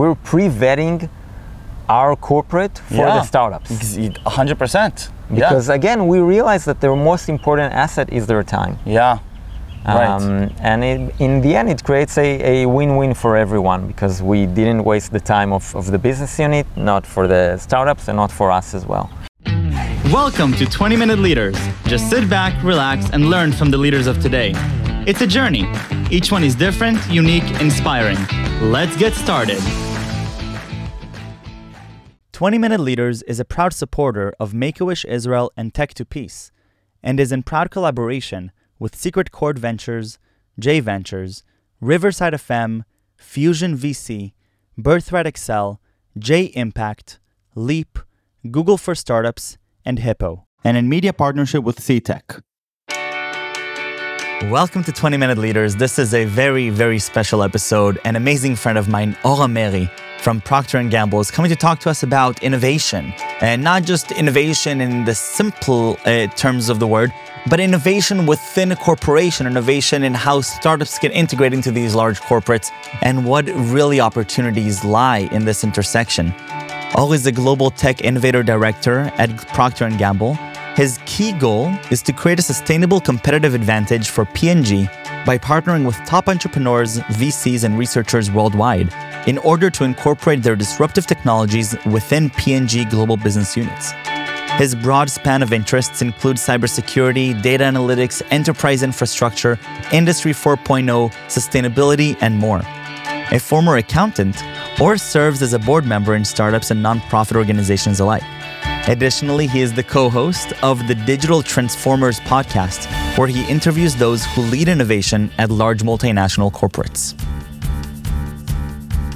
we're pre-vetting our corporate for Yeah. the startups. 100%. Because again, we realize that their most important asset is their time. yeah. Yeah. Right. Um, and it, in the end, it creates a, a win-win for everyone because we didn't waste the time of, of the business unit, not for the startups, and not for us as well. Welcome to 20 Minute Leaders. Just sit back, relax, and learn from the leaders of today. It's a journey. Each one is different, unique, inspiring. Let's get started. 20 Minute Leaders is a proud supporter of Make a Wish Israel and Tech to Peace, and is in proud collaboration with Secret Chord Ventures, J Ventures, Riverside FM, Fusion VC, Birthright Excel, J Impact, Leap, Google for Startups, and Hippo, and in media partnership with CTech. Welcome to 20 Minute Leaders. This is a very, very special episode. An amazing friend of mine, Ora Meiri from Procter & Gamble, is coming to talk to us about innovation. And not just innovation in the simple uh, terms of the word, but innovation within a corporation, innovation in how startups get integrated into these large corporates, and what really opportunities lie in this intersection. Or is the Global Tech Innovator Director at Procter & Gamble. His key goal is to create a sustainable competitive advantage for P&G by partnering with top entrepreneurs, VCs, and researchers worldwide in order to incorporate their disruptive technologies within P&G global business units. His broad span of interests include cybersecurity, data analytics, enterprise infrastructure, Industry 4.0, sustainability, and more a former accountant, or serves as a board member in startups and nonprofit organizations alike. Additionally, he is the co host of the Digital Transformers podcast, where he interviews those who lead innovation at large multinational corporates.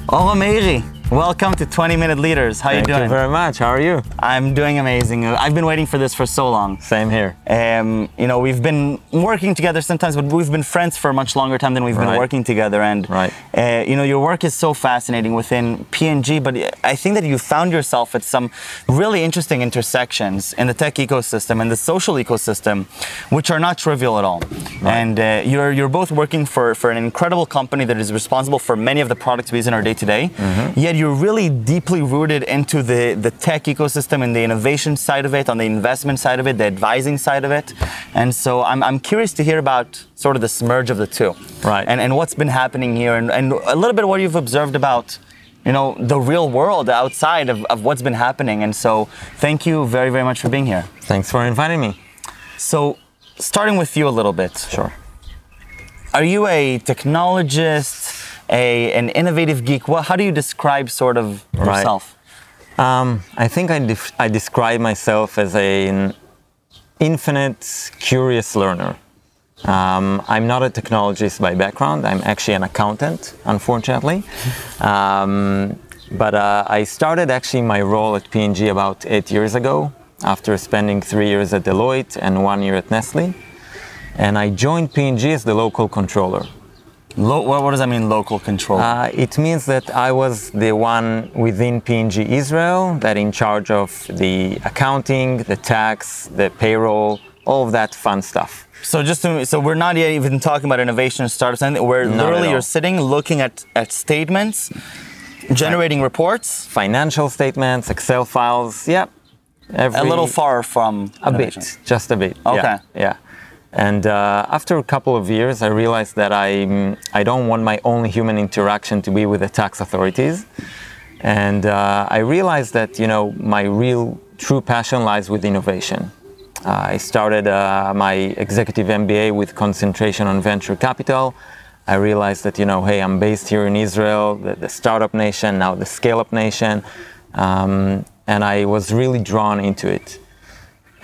Ora Meiri, welcome to 20 Minute Leaders. How Thank you doing? Thank you very much. How are you? I'm doing amazing. I've been waiting for this for so long. Same here. Um, you know, we've been working together sometimes, but we've been friends for a much longer time than we've been working together. And Right. uh, you know, your work is so fascinating within P&G, but I think that you found yourself at some really interesting intersections in the tech ecosystem and the social ecosystem, which are not trivial at all. And uh, you're you're both working for for an incredible company that is responsible for many of the products we use in our day to day. Yet you're really deeply rooted into the the tech ecosystem and the innovation side of it, on the investment side of it, the advising side of it. And so I'm I'm curious to hear about sort of the merge of the two. Right. And and what's been happening here and, and a little bit what you've observed about you know the real world outside of, of what's been happening and so thank you very very much for being here Thanks for inviting me. so starting with you a little bit Sure. are you a technologist a an innovative geek what, how do you describe sort of Right. yourself Um, I think I, def- I describe myself as a- an infinite curious learner. Um, I'm not a technologist by background. I'm actually an accountant, unfortunately. Um, but uh, I started actually my role at P&G about eight years ago, after spending three years at Deloitte and one year at Nestle. And I joined P&G as the local controller. Lo- what, what does that mean local control Uh, it means that I was the one within P&G Israel that in charge of the accounting, the tax, the payroll, all of that fun stuff. so just to, so we're not yet even talking about innovation and startups and where Not literally you're sitting looking at, at statements generating reports Financial statements, Excel files, yeah. Every, a little far from A innovation. bit, just a bit. Okay. Yeah. yeah. And uh, after a couple of years, I realized that I I don't want my only human interaction to be with the tax authorities, and uh, I realized that you know my real true passion lies with innovation. Uh, I started uh, my executive MBA with concentration on venture capital. I realized that you know, hey, I'm based here in Israel, the, the startup nation, now the scale-up nation, um, and I was really drawn into it.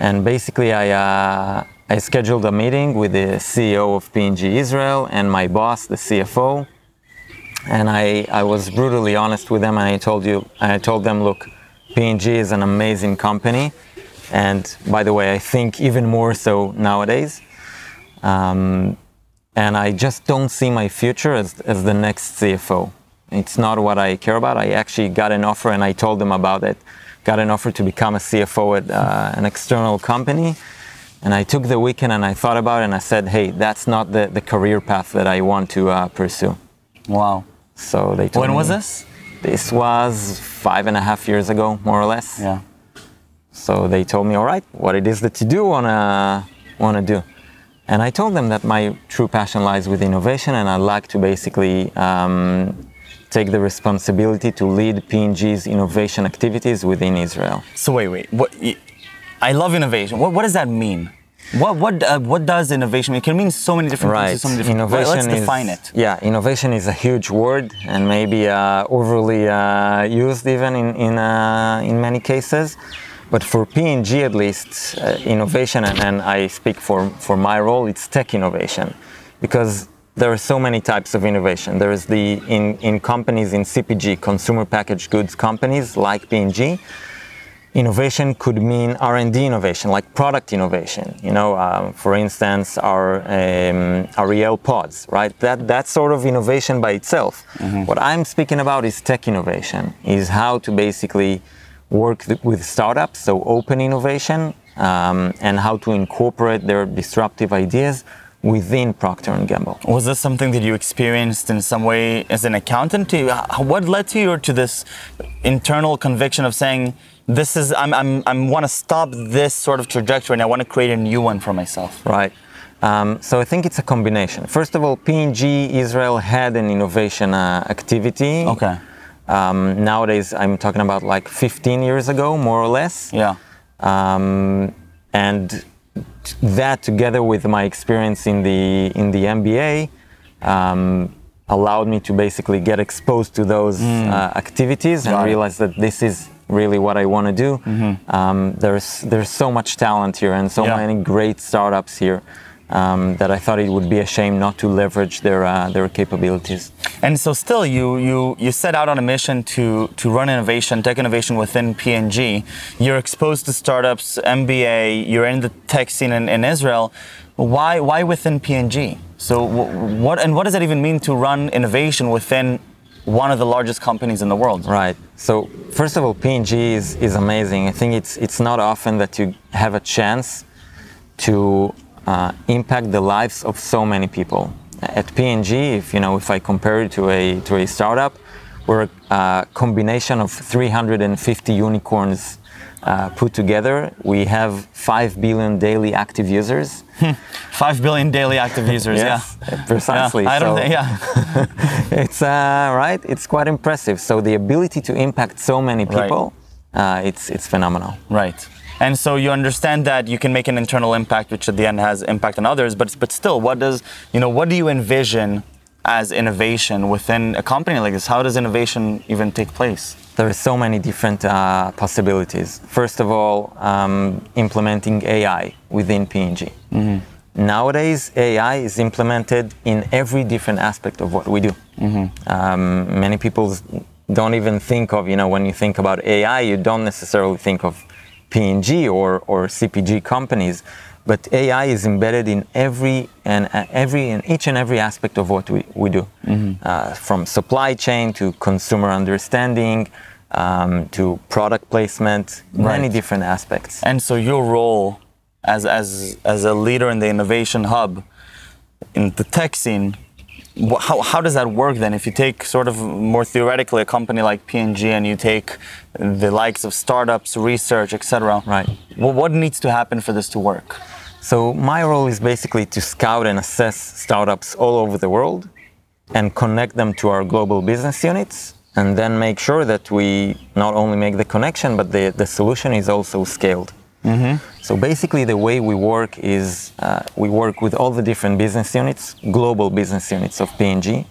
And basically, I, uh, I scheduled a meeting with the CEO of P&G Israel and my boss, the CFO. And I, I was brutally honest with them, and I told you, I told them, look, P&G is an amazing company, and by the way, I think even more so nowadays. Um, and I just don't see my future as, as the next CFO. It's not what I care about. I actually got an offer, and I told them about it. Got an offer to become a CFO at uh, an external company. And I took the weekend and I thought about it and I said, hey, that's not the, the career path that I want to uh, pursue. Wow. So they told When was this? This was five and a half years ago, more or less. Yeah. So they told me, all right, what it is that you do wanna wanna do, and I told them that my true passion lies with innovation, and I'd like to basically um, take the responsibility to lead P&G's innovation activities within Israel. So wait, wait. What? I love innovation. What, what does that mean? What what uh, what does innovation mean? It can mean so many different things. Right. to So many different. Innovation Let's is, define it. Yeah, innovation is a huge word and maybe uh, overly uh, used even in in, uh, in many cases. But for P&G at least, uh, innovation, and, and I speak for, for my role, it's tech innovation, because there are so many types of innovation. There is the in, in companies in CPG, consumer packaged goods companies like P&G, innovation could mean r&d innovation like product innovation you know um, for instance our um, our el pods right? That that sort of innovation by itself. What i'm speaking about is tech innovation is how to basically work th- with startups so open innovation um, and how to incorporate their disruptive ideas within procter and gamble. Was this something that you experienced in some way as an accountant? What led to you to this internal conviction of saying, "This is I'm I'm I want to stop this sort of trajectory and I want to create a new one for myself." Right. Um, so I think it's a combination. First of all, P&G Israel had an innovation uh, activity. Okay. Um, nowadays, I'm talking about like 15 years ago, more or less. Yeah. Um, and that, together with my experience in the in the MBA, um, allowed me to basically get exposed to those uh, activities and it. realize that this is really what I want to do. Um, there's there's so much talent here and so Yeah. many great startups here um, that I thought it would be a shame not to leverage their uh, their capabilities. And so still you you you set out on a mission to to run innovation, tech innovation within P&G. You're exposed to startups, MBA, you're in the tech scene in, in Israel. Why why within P&G? So wh- what and what does that even mean to run innovation within one of the largest companies in the world? Right. So first of all, P&G is, is amazing. I think it's it's not often that you have a chance to uh, impact the lives of so many people. At P&G, if you know, if I compare it to a to a startup, we're a combination of 350 unicorns uh, put together. We have five billion daily active users. Five billion daily active users. Yes, yeah, precisely. Yeah, I don't. So- think yeah. it's uh, right. It's quite impressive. So the ability to impact so many Right. people, uh, it's it's phenomenal. Right. And so you understand that you can make an internal impact, which at the end has impact on others. But but still, what does you know? What do you envision as innovation within a company like this? How does innovation even take place? There are so many different uh, possibilities. First of all, um, implementing AI within P&G. Nowadays, AI is implemented in every different aspect of what we do. Um, many people don't even think of, you know, when you think about AI, you don't necessarily think of P&G or, or CPG companies, but AI is embedded in every and uh, every in each and every aspect of what we, we do, uh, from supply chain to consumer understanding um, to product placement, many different aspects. And so your role as as as a leader in the innovation hub in the tech scene. How, how does that work then? If you take sort of more theoretically a company like P&G and you take the likes of startups, research, etc. Right. Well, what needs to happen for this to work? So my role is basically to scout and assess startups all over the world and connect them to our global business units and then make sure that we not only make the connection but the, the solution is also scaled. So basically the way we work is uh, we work with all the different business units, global business units of P&G.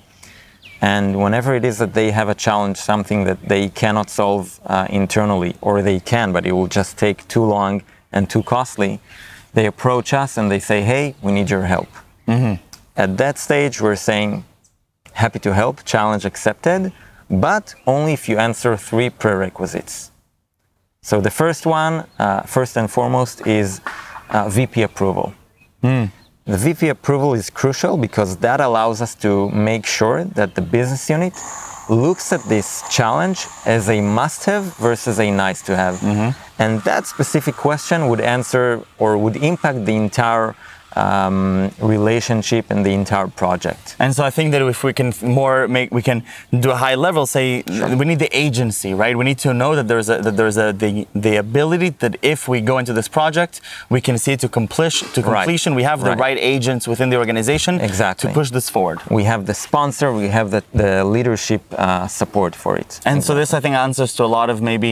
And whenever it is that they have a challenge, something that they cannot solve uh, internally, or they can, but it will just take too long and too costly, they approach us and they say, hey, we need your help. At that stage, we're saying, happy to help, challenge accepted, but only if you answer three prerequisites. So the first one, uh, first and foremost, is uh, VP approval. The VP approval is crucial because that allows us to make sure that the business unit looks at this challenge as a must have versus a nice to have. Mm-hmm. And that specific question would answer or would impact the entire um, relationship and the entire project. And so I think that if we can more make, we can do a high level. Say we need the agency, right? We need to know that there's a that there's a the the ability that if we go into this project, we can see it to completion. To Right. completion, we have the Right. right agents within the organization Exactly. to push this forward. We have the sponsor, we have the, the leadership uh, support for it. And so this, I think, answers to a lot of maybe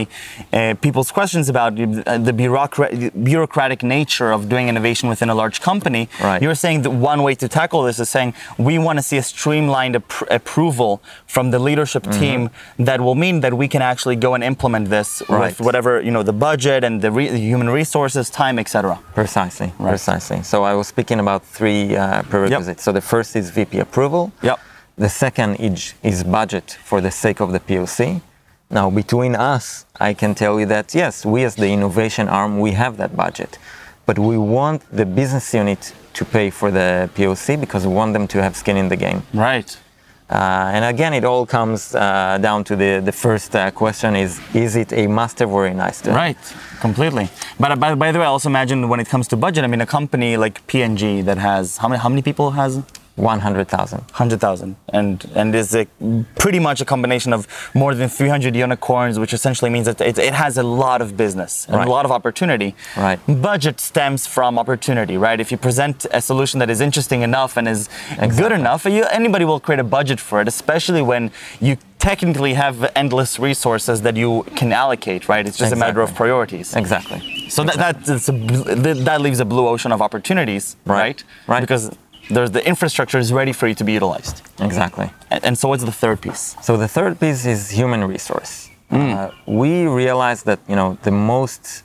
uh, people's questions about uh, the bureaucra- bureaucratic nature of doing innovation within a large company. Right. You're saying that one way to tackle this is saying we want to see a streamlined appro- approval from the leadership team that will mean that we can actually go and implement this Right. with whatever you know the budget and the, re- the human resources, time, etc. Precisely, precisely. So I was speaking about three uh, prerequisites. So the first is VP approval. Yep. The second is, is budget for the sake of the POC. Now, between us, I can tell you that yes, we as the innovation arm, we have that budget, but we want the business unit to pay for the POC because we want them to have skin in the game. Right. Uh, and again, it all comes uh, down to the, the first uh, question is, is it a must-have or a nice-to? Right, completely. But uh, by, by the way, I also imagine when it comes to budget, I mean, a company like P&G that has how many how many people has 100,000. hundred thousand, and and and is a, pretty much a combination of more than three hundred unicorns, which essentially means that it, it has a lot of business and Right. a lot of opportunity. Right. Budget stems from opportunity, right? If you present a solution that is interesting enough and is good Exactly. enough, you, anybody will create a budget for it, especially when you technically have endless resources that you can allocate, right? It's just a matter of priorities. Exactly. So that that, a, that leaves a blue ocean of opportunities, Right. right? Right. Because there's the infrastructure is ready for you to be utilized. Exactly. And, and so what's the third piece? So the third piece is human resource. Uh, we realize that you know the most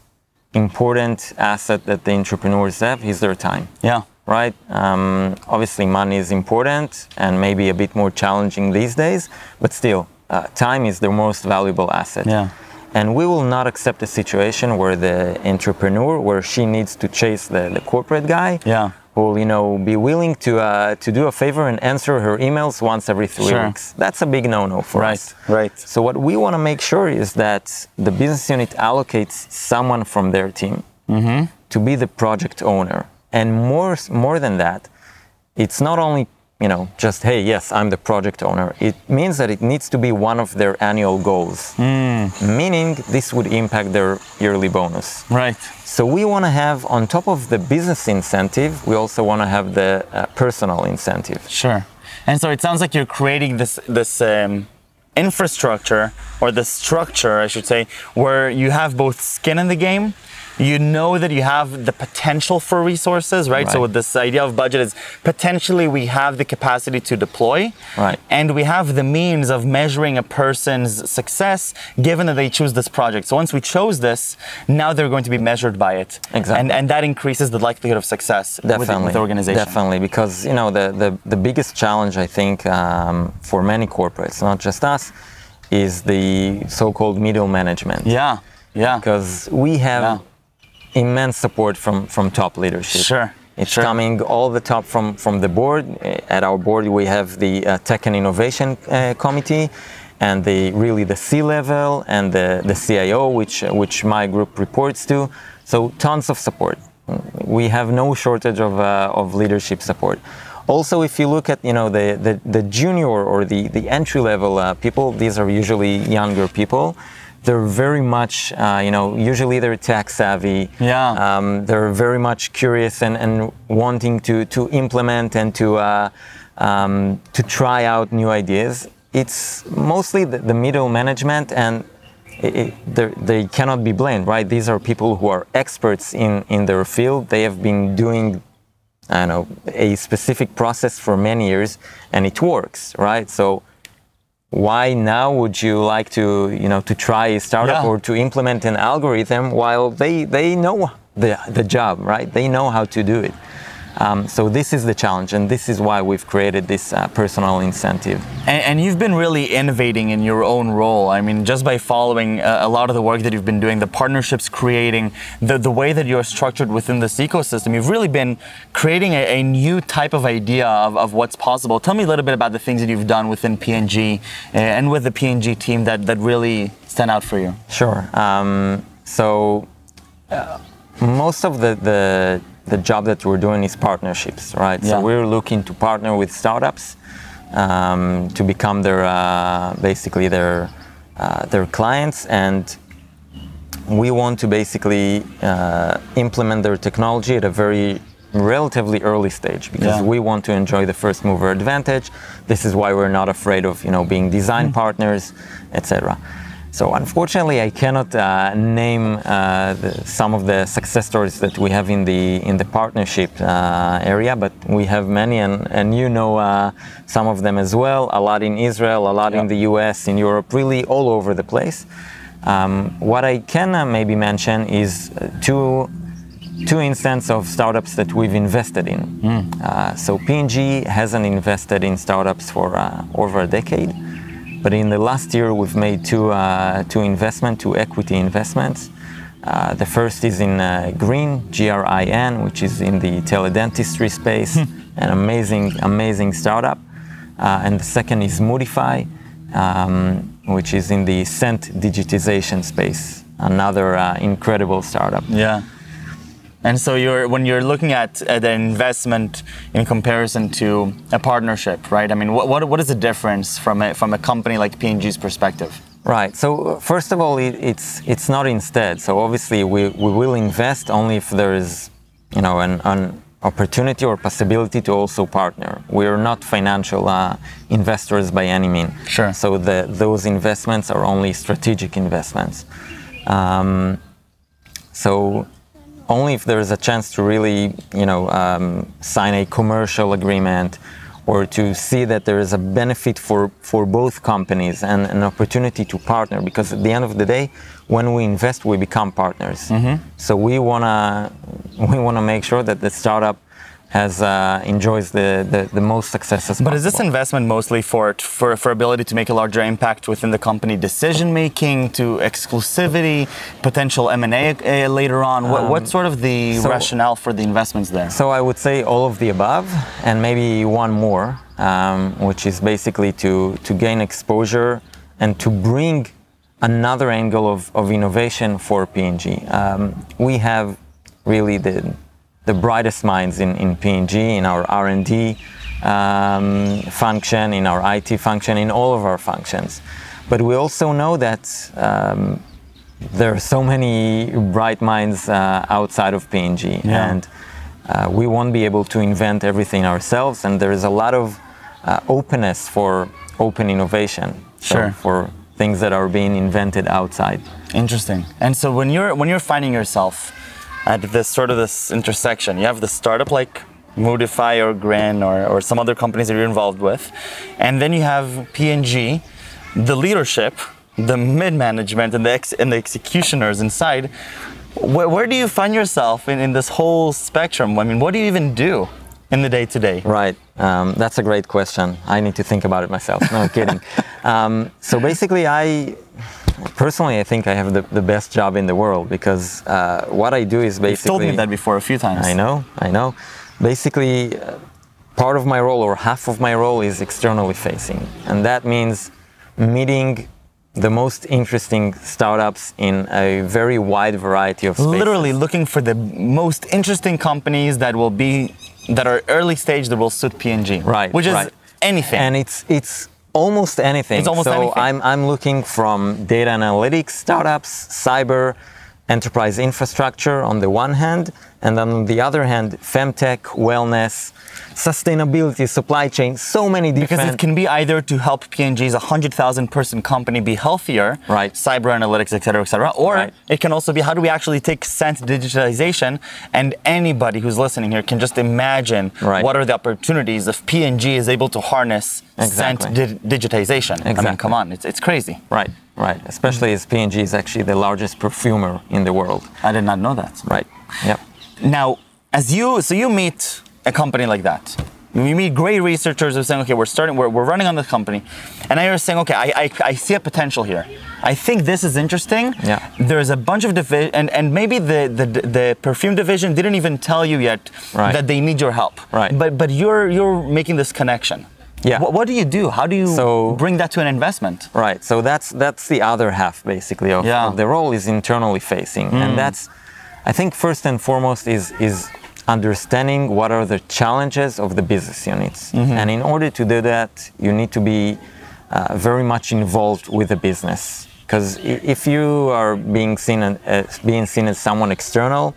important asset that the entrepreneurs have is their time. Yeah. Right. Um, obviously, money is important and maybe a bit more challenging these days, but still, uh, time is their most valuable asset. Yeah. And we will not accept a situation where the entrepreneur, where she needs to chase the, the corporate guy, Yeah. Who will, you know, be willing to uh, to do a favor and answer her emails once every three Sure. weeks. That's a big no-no for Right, us. right. So what we want to make sure is that the business unit allocates someone from their team Mm-hmm. to be the project owner, and more more than that, it's not only you know just hey yes I'm the project owner. It means that it needs to be one of their annual goals, Hmm. meaning this would impact their yearly bonus. Right. So we want to have on top of the business incentive, we also want to have the uh, personal incentive. Sure. And so it sounds like you're creating this this um, infrastructure or the structure, I should say, where you have both skin in the game. You know that you have the potential for resources, right? So Right. with this idea of budget is potentially we have the capacity to deploy, Right. And we have the means of measuring a person's success given that they choose this project. So once we chose this, now they're going to be measured by it, Exactly. and and that increases the likelihood of success with, Definitely, with the organization. Definitely, because you know the the, the biggest challenge I think um, for many corporates, not just us, is the so-called middle management. Yeah, yeah. Because we have Yeah. Immense support from from top leadership. Sure, It's sure. coming all the top from from the board. At our board, we have the uh, Tech and Innovation uh, Committee, and the really the C level and the the CIO, which uh, which my group reports to. So tons of support. We have no shortage of uh, of leadership support. Also, if you look at you know the the, the junior or the the entry level uh, people, these are usually younger people. They're very much, uh, you know, usually they're tech savvy. Yeah. Um, they're very much curious and, and wanting to, to implement and to, uh, um, to try out new ideas. It's mostly the, the middle management and it, it, they cannot be blamed, right? These are people who are experts in, in their field. They have been doing, I don't know, a specific process for many years and it works, right? So why now would you like to you know to try a startup Yeah. or to implement an algorithm while they they know the the job right they know how to do it um, so this is the challenge and this is why we've created this uh, personal incentive And, and you've been really innovating in your own role. I mean, just by following uh, a lot of the work that you've been doing, the partnerships creating, the, the way that you're structured within this ecosystem, you've really been creating a, a new type of idea of, of what's possible. Tell me a little bit about the things that you've done within P&G uh, and with the P&G team that, that really stand out for you. Sure. Um, so uh, most of the, the the job that we're doing is partnerships, right? Yeah. So we're looking to partner with startups um, to become their uh, basically their uh, their clients, and we want to basically uh, implement their technology at a very relatively early stage because Yeah. we want to enjoy the first mover advantage. This is why we're not afraid of you know being design partners, etc. So unfortunately, I cannot uh, name uh, the, some of the success stories that we have in the in the partnership uh, area, but we have many, and, and you know uh, some of them as well. A lot in Israel, a lot in the U.S., in Europe, really all over the place. Um, what I can uh, maybe mention is uh, two two instances of startups that we've invested in. Uh, so P&G hasn't invested in startups for uh, over a decade, but in the last year we've made two uh, two investment, two equity investments. Uh, the first is in uh, Grin, G-R-I-N, which is in the teledentistry space, an amazing amazing startup. Uh, and the second is Moodify, um, which is in the scent digitization space, another uh, incredible startup. Yeah. And so you're when you're looking at, at an investment in comparison to a partnership, right? I mean, what, what, what is the difference from a, from a company like P&G's perspective? Right. So uh, first of all, it, it's it's not instead. So obviously, we, we will invest only if there is, you know, an, an opportunity or possibility to also partner. We are not financial uh, investors by any means. Sure. So the, those investments are only strategic investments. Um, so only if there is a chance to really, you know, um, sign a commercial agreement or to see that there is a benefit for, for both companies and an opportunity to partner because at the end of the day when we invest we become partners. So we want to we want to make sure that the startup has uh, enjoys the, the, the most success as But is this investment mostly for, for, for ability to make a larger impact within the company decision making, to exclusivity, potential M&A uh, later on? what, what's sort of the so- rationale for the investments there? So I would say all of the above, and maybe one more, um, which is basically to to gain exposure and to bring another angle of, of innovation for P&G. Um, we have really the the brightest minds in, in P&G, in our R&D um, function, in our IT function, in all of our functions. But we also know that um, there are so many bright minds uh, outside of P&G, Yeah. and uh, we won't be able to invent everything ourselves. And there is a lot of uh, openness for open innovation, so Sure. for things that are being invented outside. Interesting. And so when you're when you're finding yourself at this sort of this intersection, you have the startup like Moodify or Grin or, or some other companies that you're involved with, and then you have P&G, the leadership, the mid-management, and the ex- and the executioners inside. Where, where do you find yourself in, in this whole spectrum? I mean, what do you even do in the day to day? Right. Um, that's a great question. I need to think about it myself. No kidding. Um, so basically, I personally I think I have the, the best job in the world because uh, what I do is basically. You've told me that before a few times. I know, I know. Basically, uh, part of my role or half of my role is externally facing, and that means meeting the most interesting startups in a very wide variety of spaces. literally looking for the most interesting companies that will be that are early stage that will suit P&G. Right. Which is right. anything. And it's it's almost anything. It's almost so anything. I'm I'm looking from data analytics startups, cyber, enterprise infrastructure on the one hand, and then on the other hand, femtech, wellness, sustainability, supply chain, so many different. because it can be either to help P&G's 100,000 person company be healthier, Right. cyber analytics, et cetera, et cetera. Or Right. it can also be how do we actually take scent digitalization and anybody who's listening here can just imagine Right. what are the opportunities if P&G is able to harness Exactly. scent di- digitization. I mean, come on, it's, it's crazy. Right, right. Especially as P&G is actually the largest perfumer in the world. I did not know that. Right. Yep. Now, as you so you meet a company like that. You meet great researchers who are saying, okay, we're starting, we're, we're running on this company. And now you're saying, okay, I, I, I see a potential here. I think this is interesting. Yeah. There's a bunch of division, and, and maybe the, the, the perfume division didn't even tell you yet Right. that they need your help. Right. But, but you're, you're making this connection. Yeah. What, what do you do? How do you So- bring that to an investment? Right. So that's that's the other half basically of, Yeah. of the role is internally facing, and mm. that's I think first and foremost is is understanding what are the challenges of the business units. And in order to do that, you need to be uh, very much involved with the business. Because if you are being seen as being seen as someone external,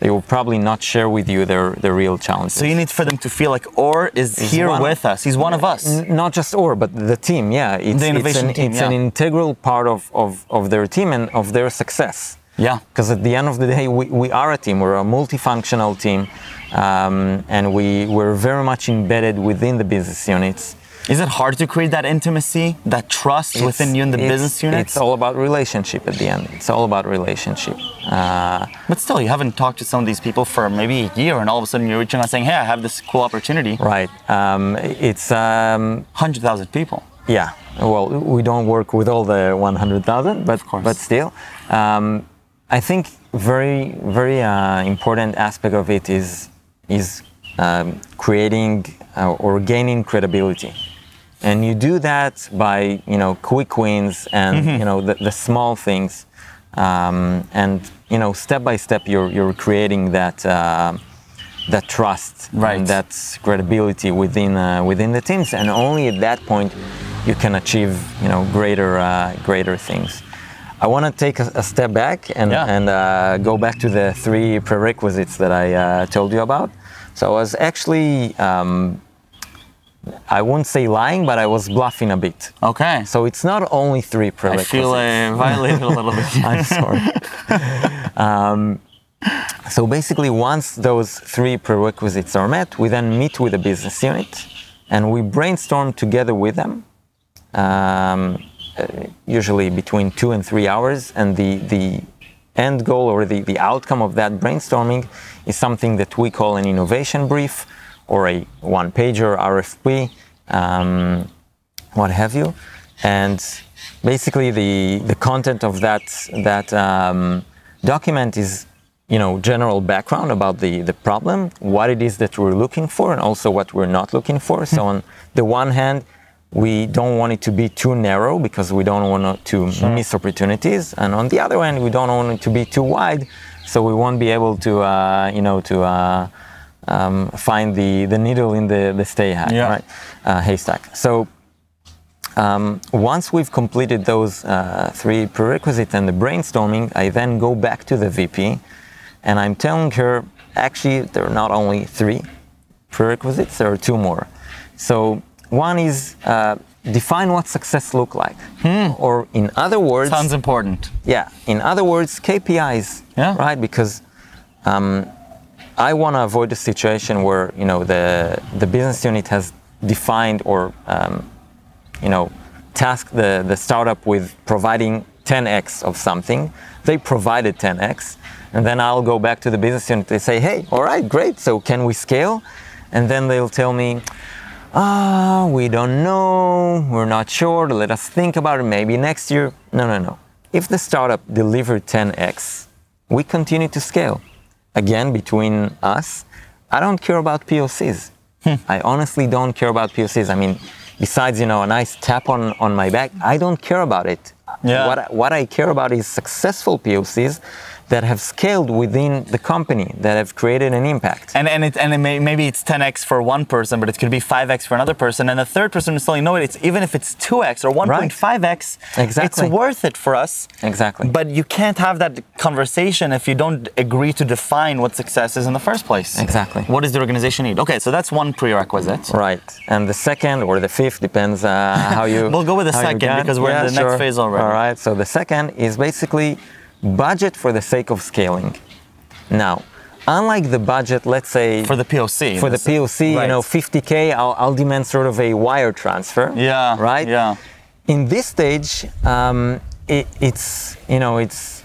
they will probably not share with you their, their real challenges. So you need for them to feel like Or is here one- with us. He's one of us. N- not just or, but the team. Yeah, it's, The innovation it's, an, team, it's an integral part of, of, of their team and of their success. Yeah. Because at the end of the day, we, we are a team. We're a multifunctional team, um, and we we're very much embedded within the business units. Is it hard to create that intimacy, that trust within you and the business units? It's all about relationship at the end. It's all about relationship. Uh, but still, you haven't talked to some of these people for maybe a year, and all of a sudden you're reaching out saying, "Hey, I have this cool opportunity." right. Um, it's um, Hundred thousand people. Yeah, well, we don't work with all the 100,000, but course. but still, um, I think very very uh, important aspect of it is is um, creating uh, or gaining credibility, and you do that by you know quick wins and you know the, the small things, um, and you know step by step you're you're creating that. Uh, that trust Right. and that credibility within uh, within the teams, and only at that point you can achieve you know greater uh, greater things. I want to take a, a step back and Yeah. and uh, go back to the three prerequisites that I uh, told you about. So I was actually um, I won't say lying, but I was bluffing a bit. Okay. So it's not only three prerequisites. I feel uh, violated a little bit. I'm sorry. um, so basically, once those three prerequisites are met, we then meet with the business unit and we brainstorm together with them, um, usually between two and three hours. And the, the end goal or the, the outcome of that brainstorming is something that we call an innovation brief or a one pager RFP. Um, what have you. And basically, the, the content of that, that um, document is you know, general background about the, the problem, what it is that we're looking for, and also what we're not looking for. So, on the one hand, we don't want it to be too narrow because we don't want to miss opportunities, and on the other hand, we don't want it to be too wide, so we won't be able to, uh, you know, to uh, um, find the, the needle in the, the stay hat, Yeah. right? Uh, haystack. So um, once we've completed those uh, three prerequisites and the brainstorming, I then go back to the VP and I'm telling her, actually, there are not only three prerequisites, there are two more. So one is uh, define what success look like. Or in other words, Sounds important. yeah, in other words, KPIs, Yeah. right? Because um, I want to avoid a situation where you know the the business unit has defined or um, you know tasked the the startup with providing 10x of something. They provided 10x, and then I'll go back to the business unit. They say, "Hey, all right, great. So can we scale?" And then they'll tell me, ah, we don't know, we're not sure, let us think about it, maybe next year. No, no, no. If the startup delivered 10x, we continue to scale. Again, between us, I don't care about POCs. I honestly don't care about POCs. I mean, besides, you know, a nice tap on, on my back, I don't care about it. Yeah. What, I- what I care about is successful POCs that have scaled within the company, that have created an impact. And and it and it may, maybe it's 10x for one person, but it could be 5x for another person, and the third person is telling no, it's even if it's 2x or 1.5x, Exactly. it's worth it for us. Exactly. But you can't have that conversation if you don't agree to define what success is in the first place. Exactly. What does the organization need? Okay, so that's one prerequisite. Right, and the second or the fifth depends uh, how you. We'll go with the second because we're in Yeah, the next phase already. All right, so the second is basically budget for the sake of scaling. Now, unlike the budget, let's say For the POC. for the POC, you know, 50k, I'll, I'll demand sort of a wire transfer. Yeah. Right. Yeah. In this stage, um, it, it's you know it's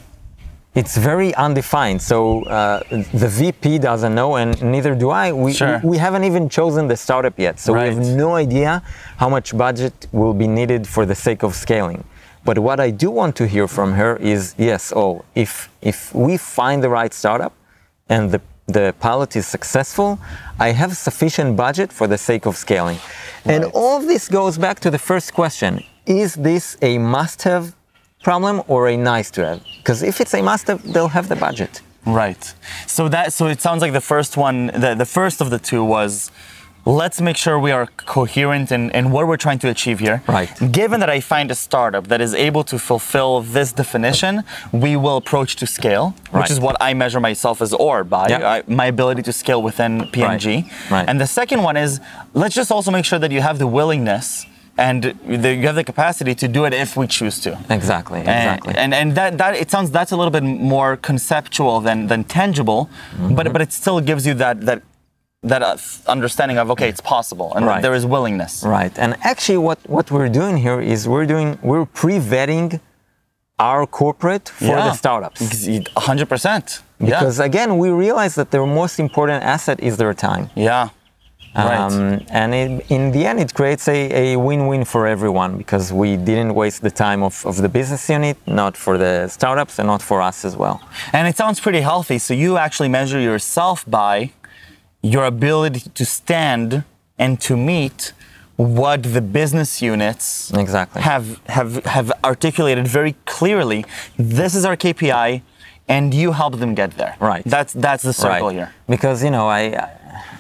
it's very undefined. So uh, the VP doesn't know, and neither do I. We, Sure. we haven't even chosen the startup yet, so we have no idea how much budget will be needed for the sake of scaling. But what I do want to hear from her is yes, oh, if if we find the right startup and the the pilot is successful, I have sufficient budget for the sake of scaling. And all of this goes back to the first question Is this a must have problem or a nice to have? Because if it's a must have, they'll have the budget. Right. So that so it sounds like the first one, the, the first of the two was let's make sure we are coherent in, in what we're trying to achieve here. Right. Given that I find a startup that is able to fulfill this definition, we will approach to scale, which is what I measure myself as or by Yeah. I, my ability to scale within P&G. Right. And the second one is let's just also make sure that you have the willingness and the, you have the capacity to do it if we choose to. Exactly. And- Exactly. And and that, that it sounds that's a little bit more conceptual than than tangible, Mm-hmm. but but it still gives you that that that uh, understanding of okay, it's possible and Right. there is willingness. Right. And actually, what, what we're doing here is we're doing we're pre-vetting our corporate for the startups. hundred percent. Because again, we realize that their most important asset is their time. Yeah. yeah. Right. Um, and it, in the end, it creates a, a win-win for everyone because we didn't waste the time of, of the business unit, not for the startups, and not for us as well. And it sounds pretty healthy. So you actually measure yourself by your ability to stand and to meet what the business units Exactly. have have have articulated very clearly. This is our KPI, and you help them get there. Right. That's that's the circle right. here. Because you know, I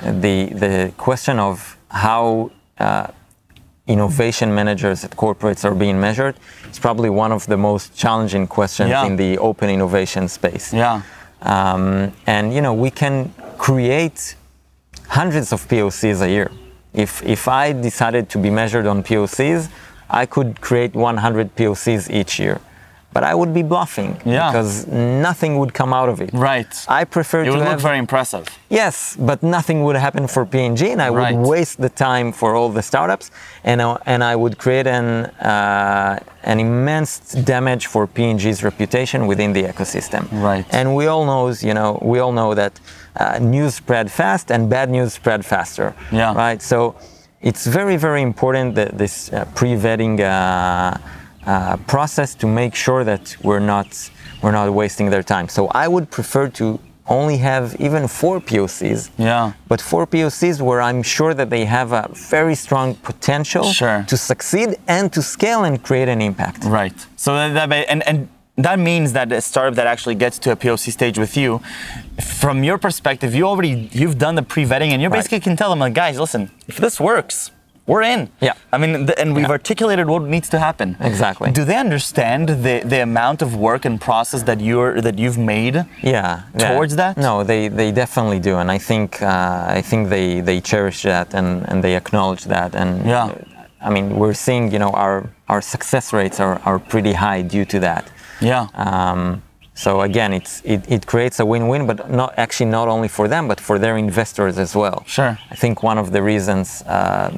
the the question of how uh, innovation managers at corporates are being measured is probably one of the most challenging questions Yeah. in the open innovation space. Yeah. Um, and you know, we can create hundreds of POCs a year. If if I decided to be measured on POCs, I could create 100 POCs each year. But I would be bluffing Yeah. because nothing would come out of it. Right. I prefer It to would look very impressive. Yes, but nothing would happen for P&G, and I would waste the time for all the startups, and I, and I would create an uh, an immense damage for P&G's reputation within the ecosystem. Right. And we all knows, you know, we all know that uh, news spread fast and bad news spread faster. Yeah. Right. So it's very very important that this uh, pre-vetting. Uh, uh, process to make sure that we're not we're not wasting their time. So I would prefer to only have even four POCs. Yeah. But four POCs where I'm sure that they have a very strong potential Sure. to succeed and to scale and create an impact. Right. So that, that and and that means that a startup that actually gets to a POC stage with you, from your perspective, you already you've done the pre-vetting and you Right. basically can tell them like, guys, listen, if this works, we're in. Yeah. I mean, th- and we've Yeah. articulated what needs to happen. Exactly. Do they understand the the amount of work and process that you're that you've made? Yeah, yeah. Towards that? No, they, they definitely do, and I think uh, I think they, they cherish that and, and they acknowledge that. And Yeah. I mean, we're seeing you know our our success rates are, are pretty high due to that. Yeah. Um, so again, it's it, it creates a win-win, but not actually not only for them, but for their investors as well. Sure. I think one of the reasons, uh,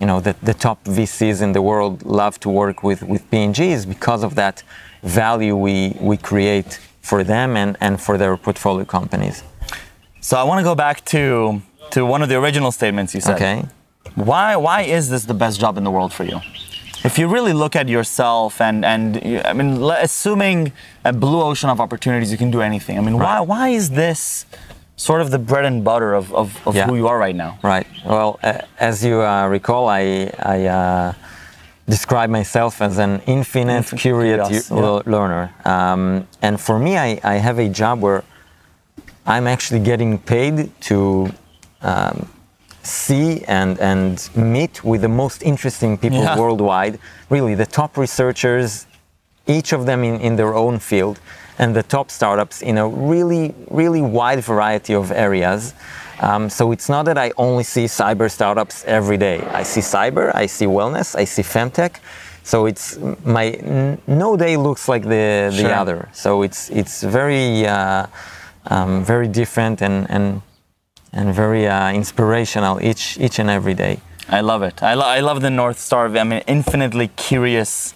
you know, that the top VCs in the world love to work with with P&G is because of that value we we create for them and and for their portfolio companies. So I want to go back to to one of the original statements you said. Okay. Why why is this the best job in the world for you? If you really look at yourself and and I mean, assuming a blue ocean of opportunities, you can do anything. I mean, why Right. why is this sort of the bread and butter of of, of Yeah. who you are right now? Right. Well, uh, as you uh, recall, I, I uh, describe myself as an infinite, Infinite curious curious, le- learner. Um, and for me, I, I have a job where I'm actually getting paid to um, see and, and meet with the most interesting people Yeah. worldwide. Really, the top researchers, each of them in, in their own field, and the top startups in a really, really wide variety of areas. Um, so it's not that I only see cyber startups every day. I see cyber, I see wellness, I see femtech. So it's my n- no day looks like the, the Sure. other. So it's it's very uh, um, very different and and and very uh, inspirational each each and every day. I love it. I, lo- I love the North Star. of- I mean, infinitely curious,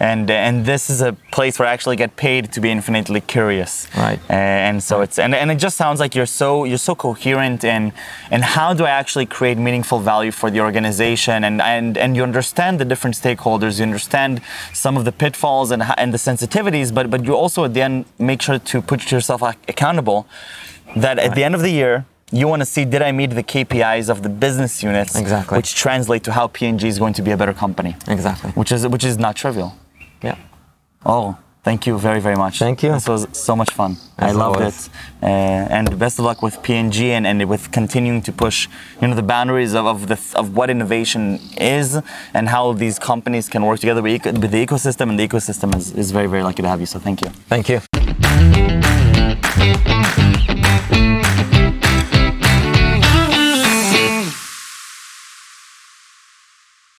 and and this is a place where I actually get paid to be infinitely curious. Right. And so it's and, and it just sounds like you're so you're so coherent in and how do I actually create meaningful value for the organization and and and you understand the different stakeholders. You understand some of the pitfalls and and the sensitivities, but but you also at the end make sure to put yourself accountable. That at the end of the year you want to see did I meet the KPIs of the business units, exactly. which translate to how P&G is going to be a better company. Exactly. Which is which is not trivial. Yeah. Oh, thank you very very much. Thank you. This was so much fun. As I loved always. it, uh, and best of luck with P&G and and, with continuing to push, you know, the boundaries of of, of what innovation is and how these companies can work together with, with the ecosystem. And the ecosystem is, is very very lucky to have you. So thank you. Thank you.